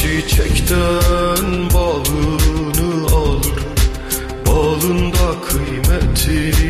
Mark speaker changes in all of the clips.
Speaker 1: Çiçekten balını alır. Balında kıymeti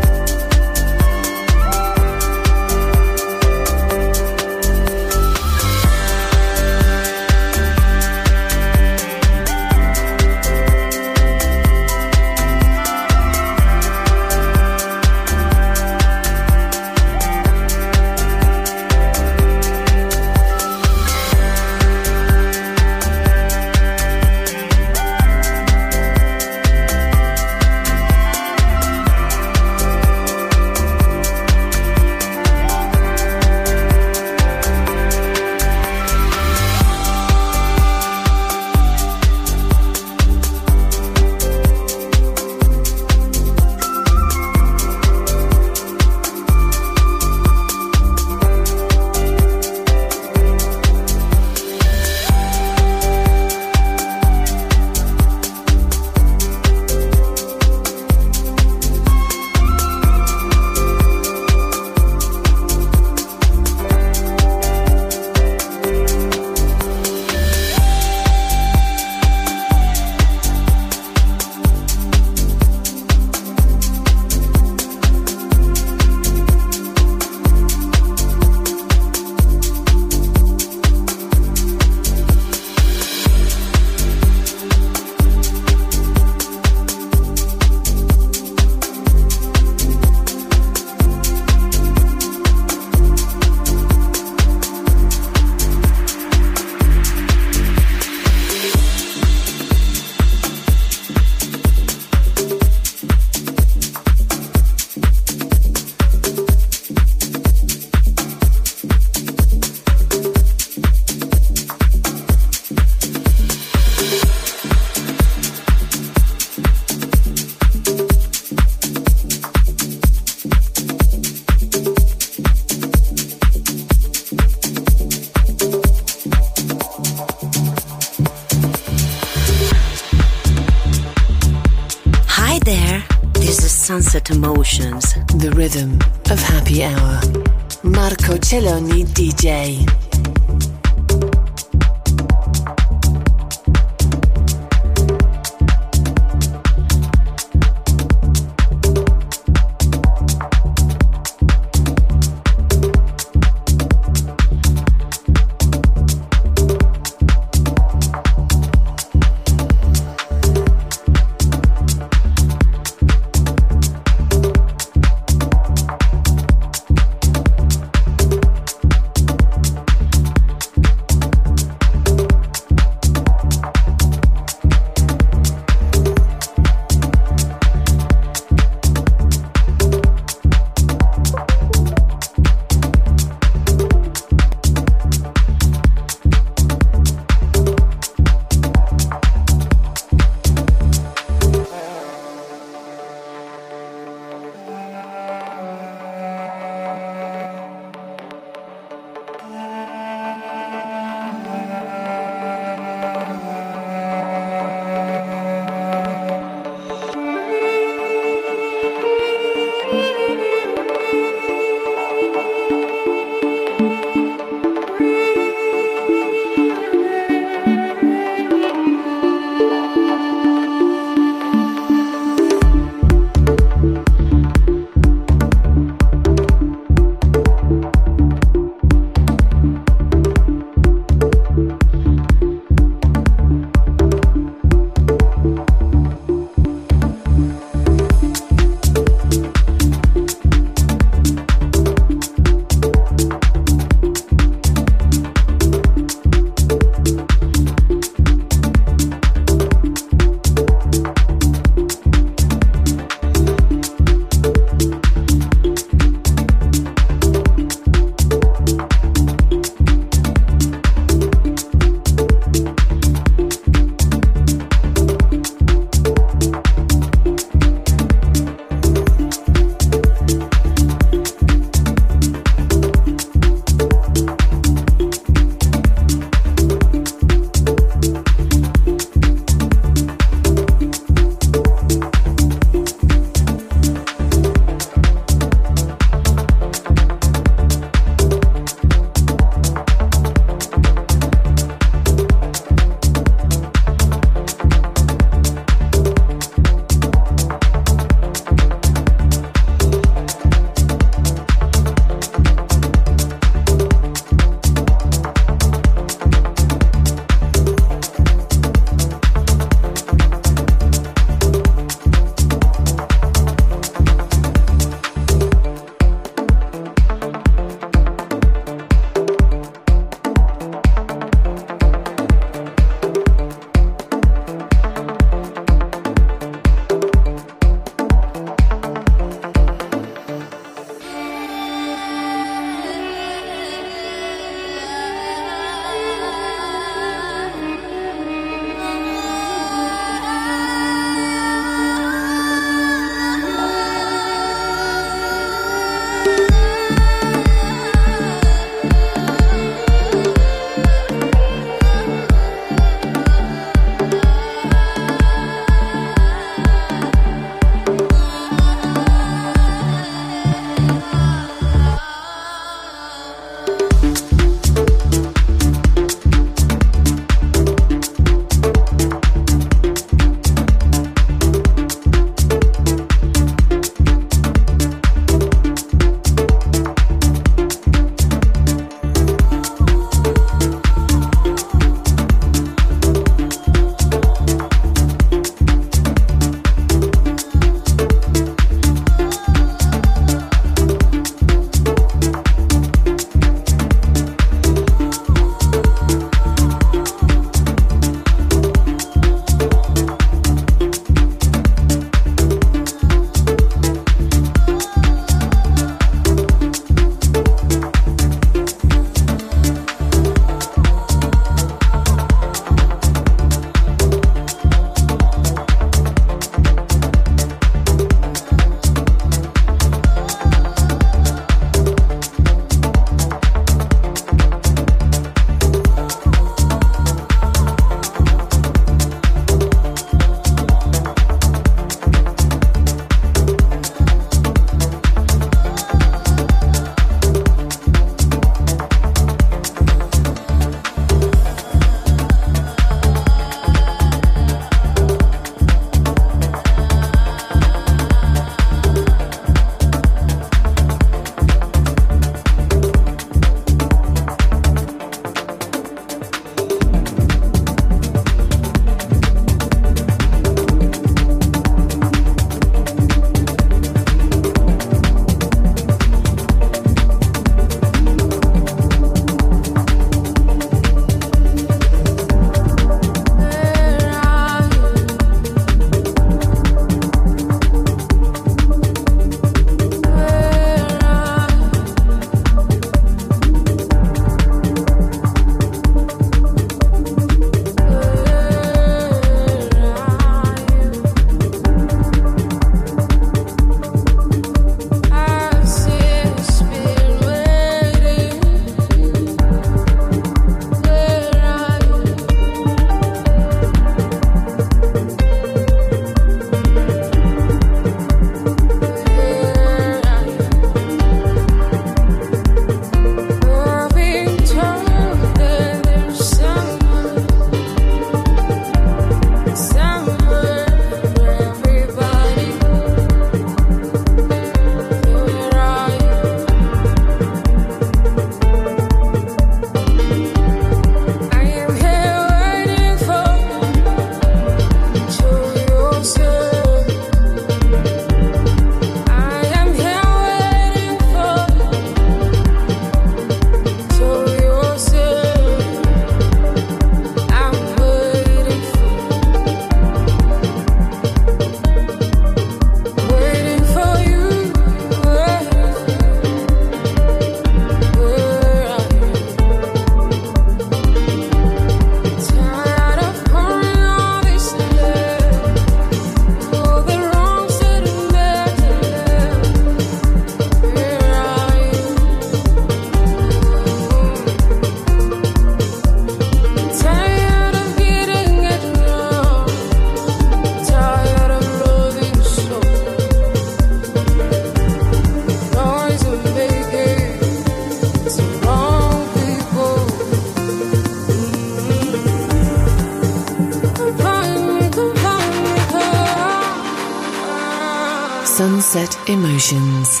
Speaker 2: Emotions.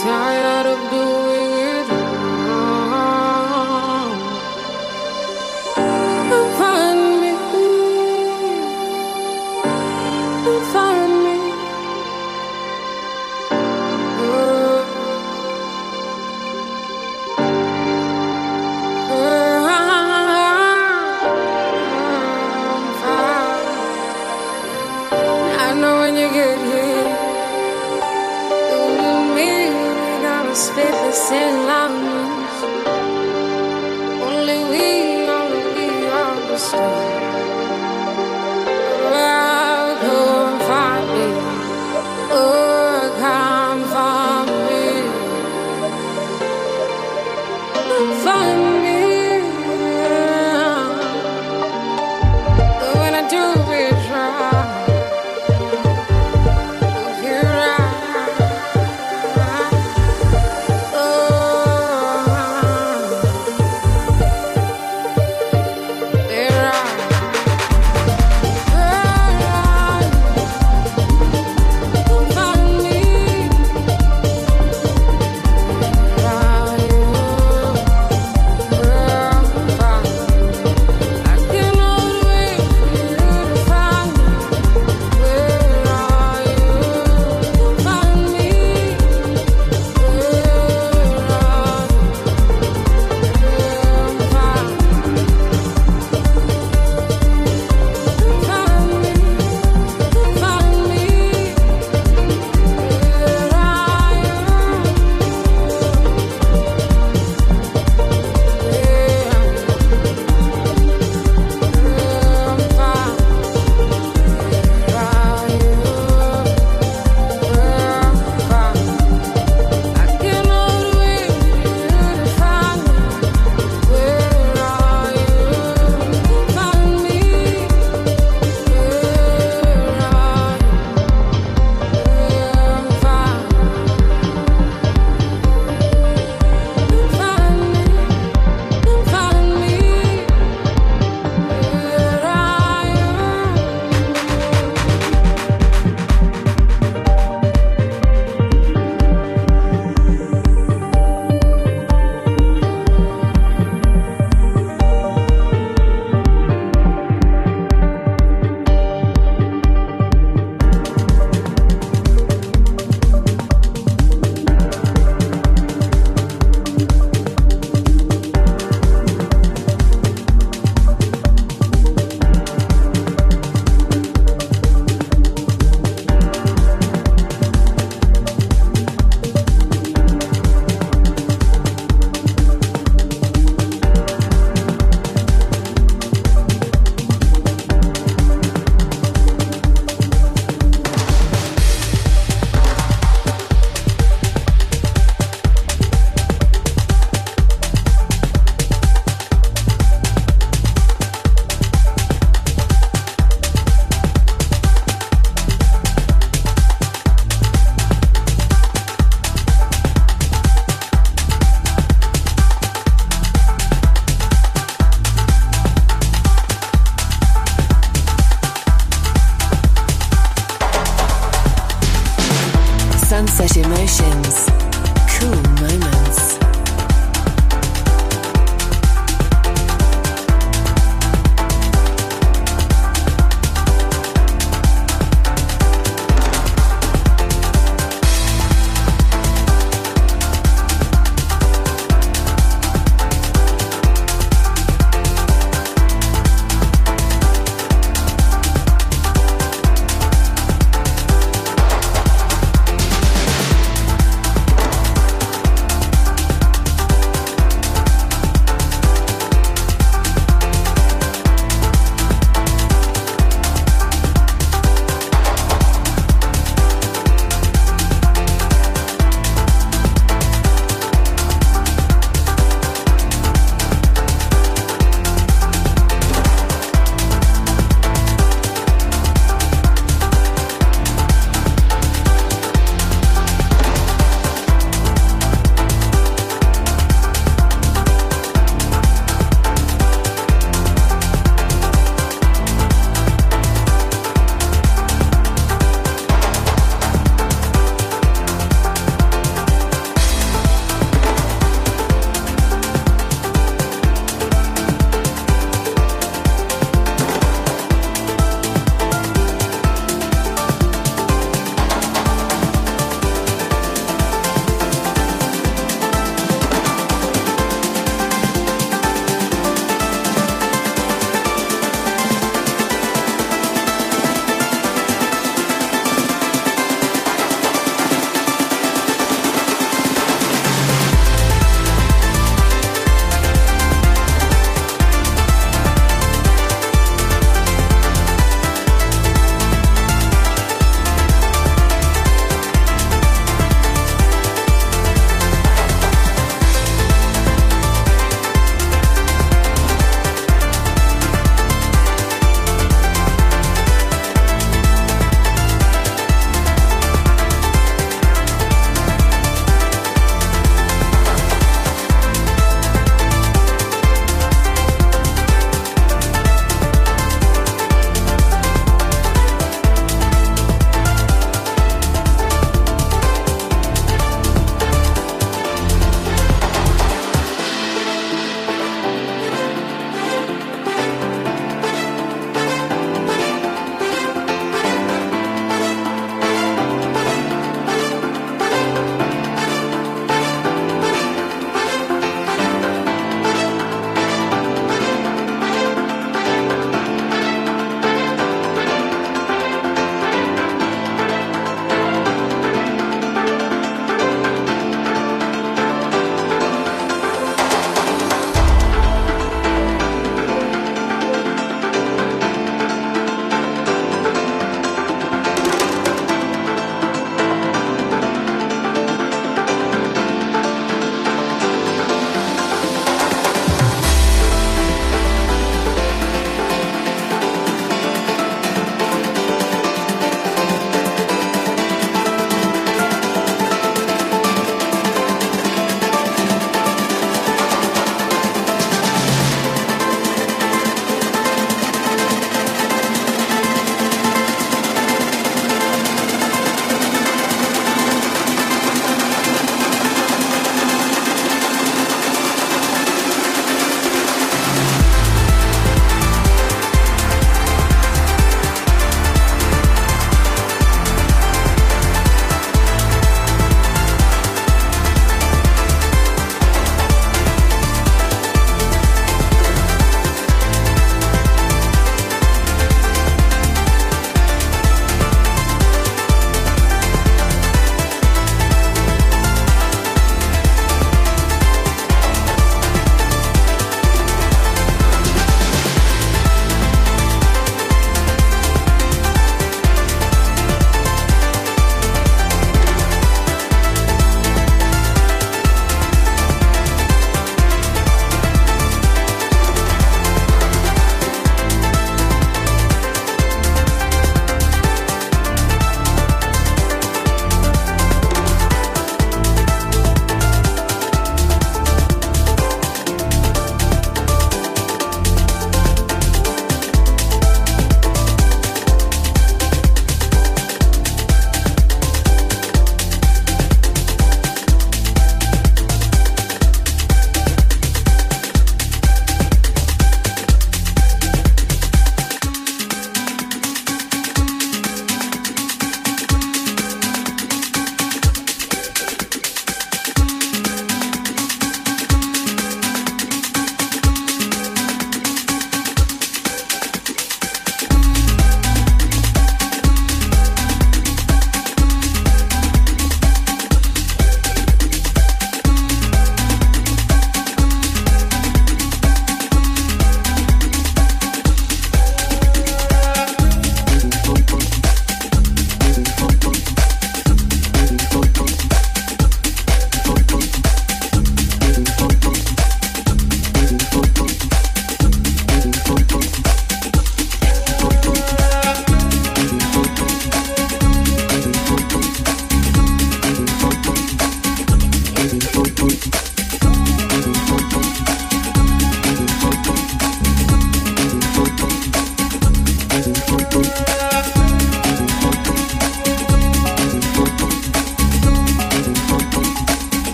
Speaker 3: Tired of doing
Speaker 2: emotions,
Speaker 4: cool moments.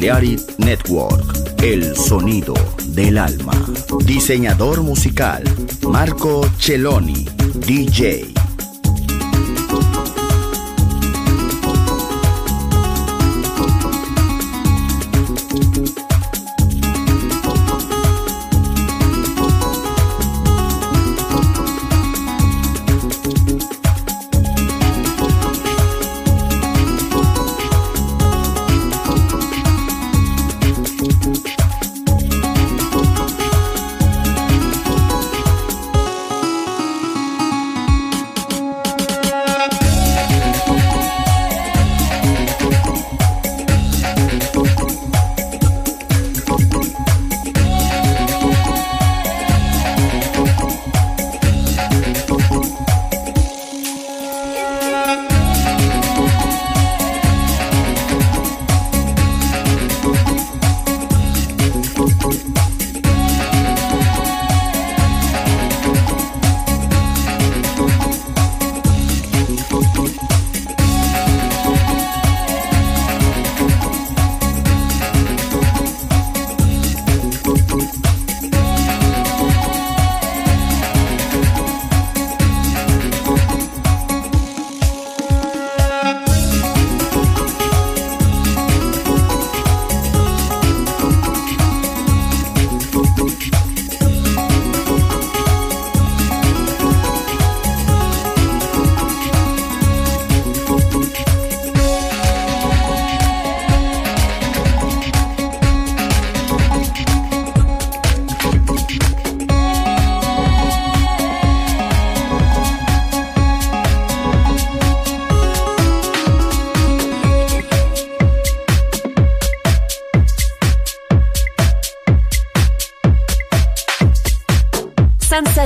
Speaker 4: Balearic Network, el sonido del alma. Diseñador musical, Marco Celloni, DJ.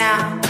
Speaker 3: now.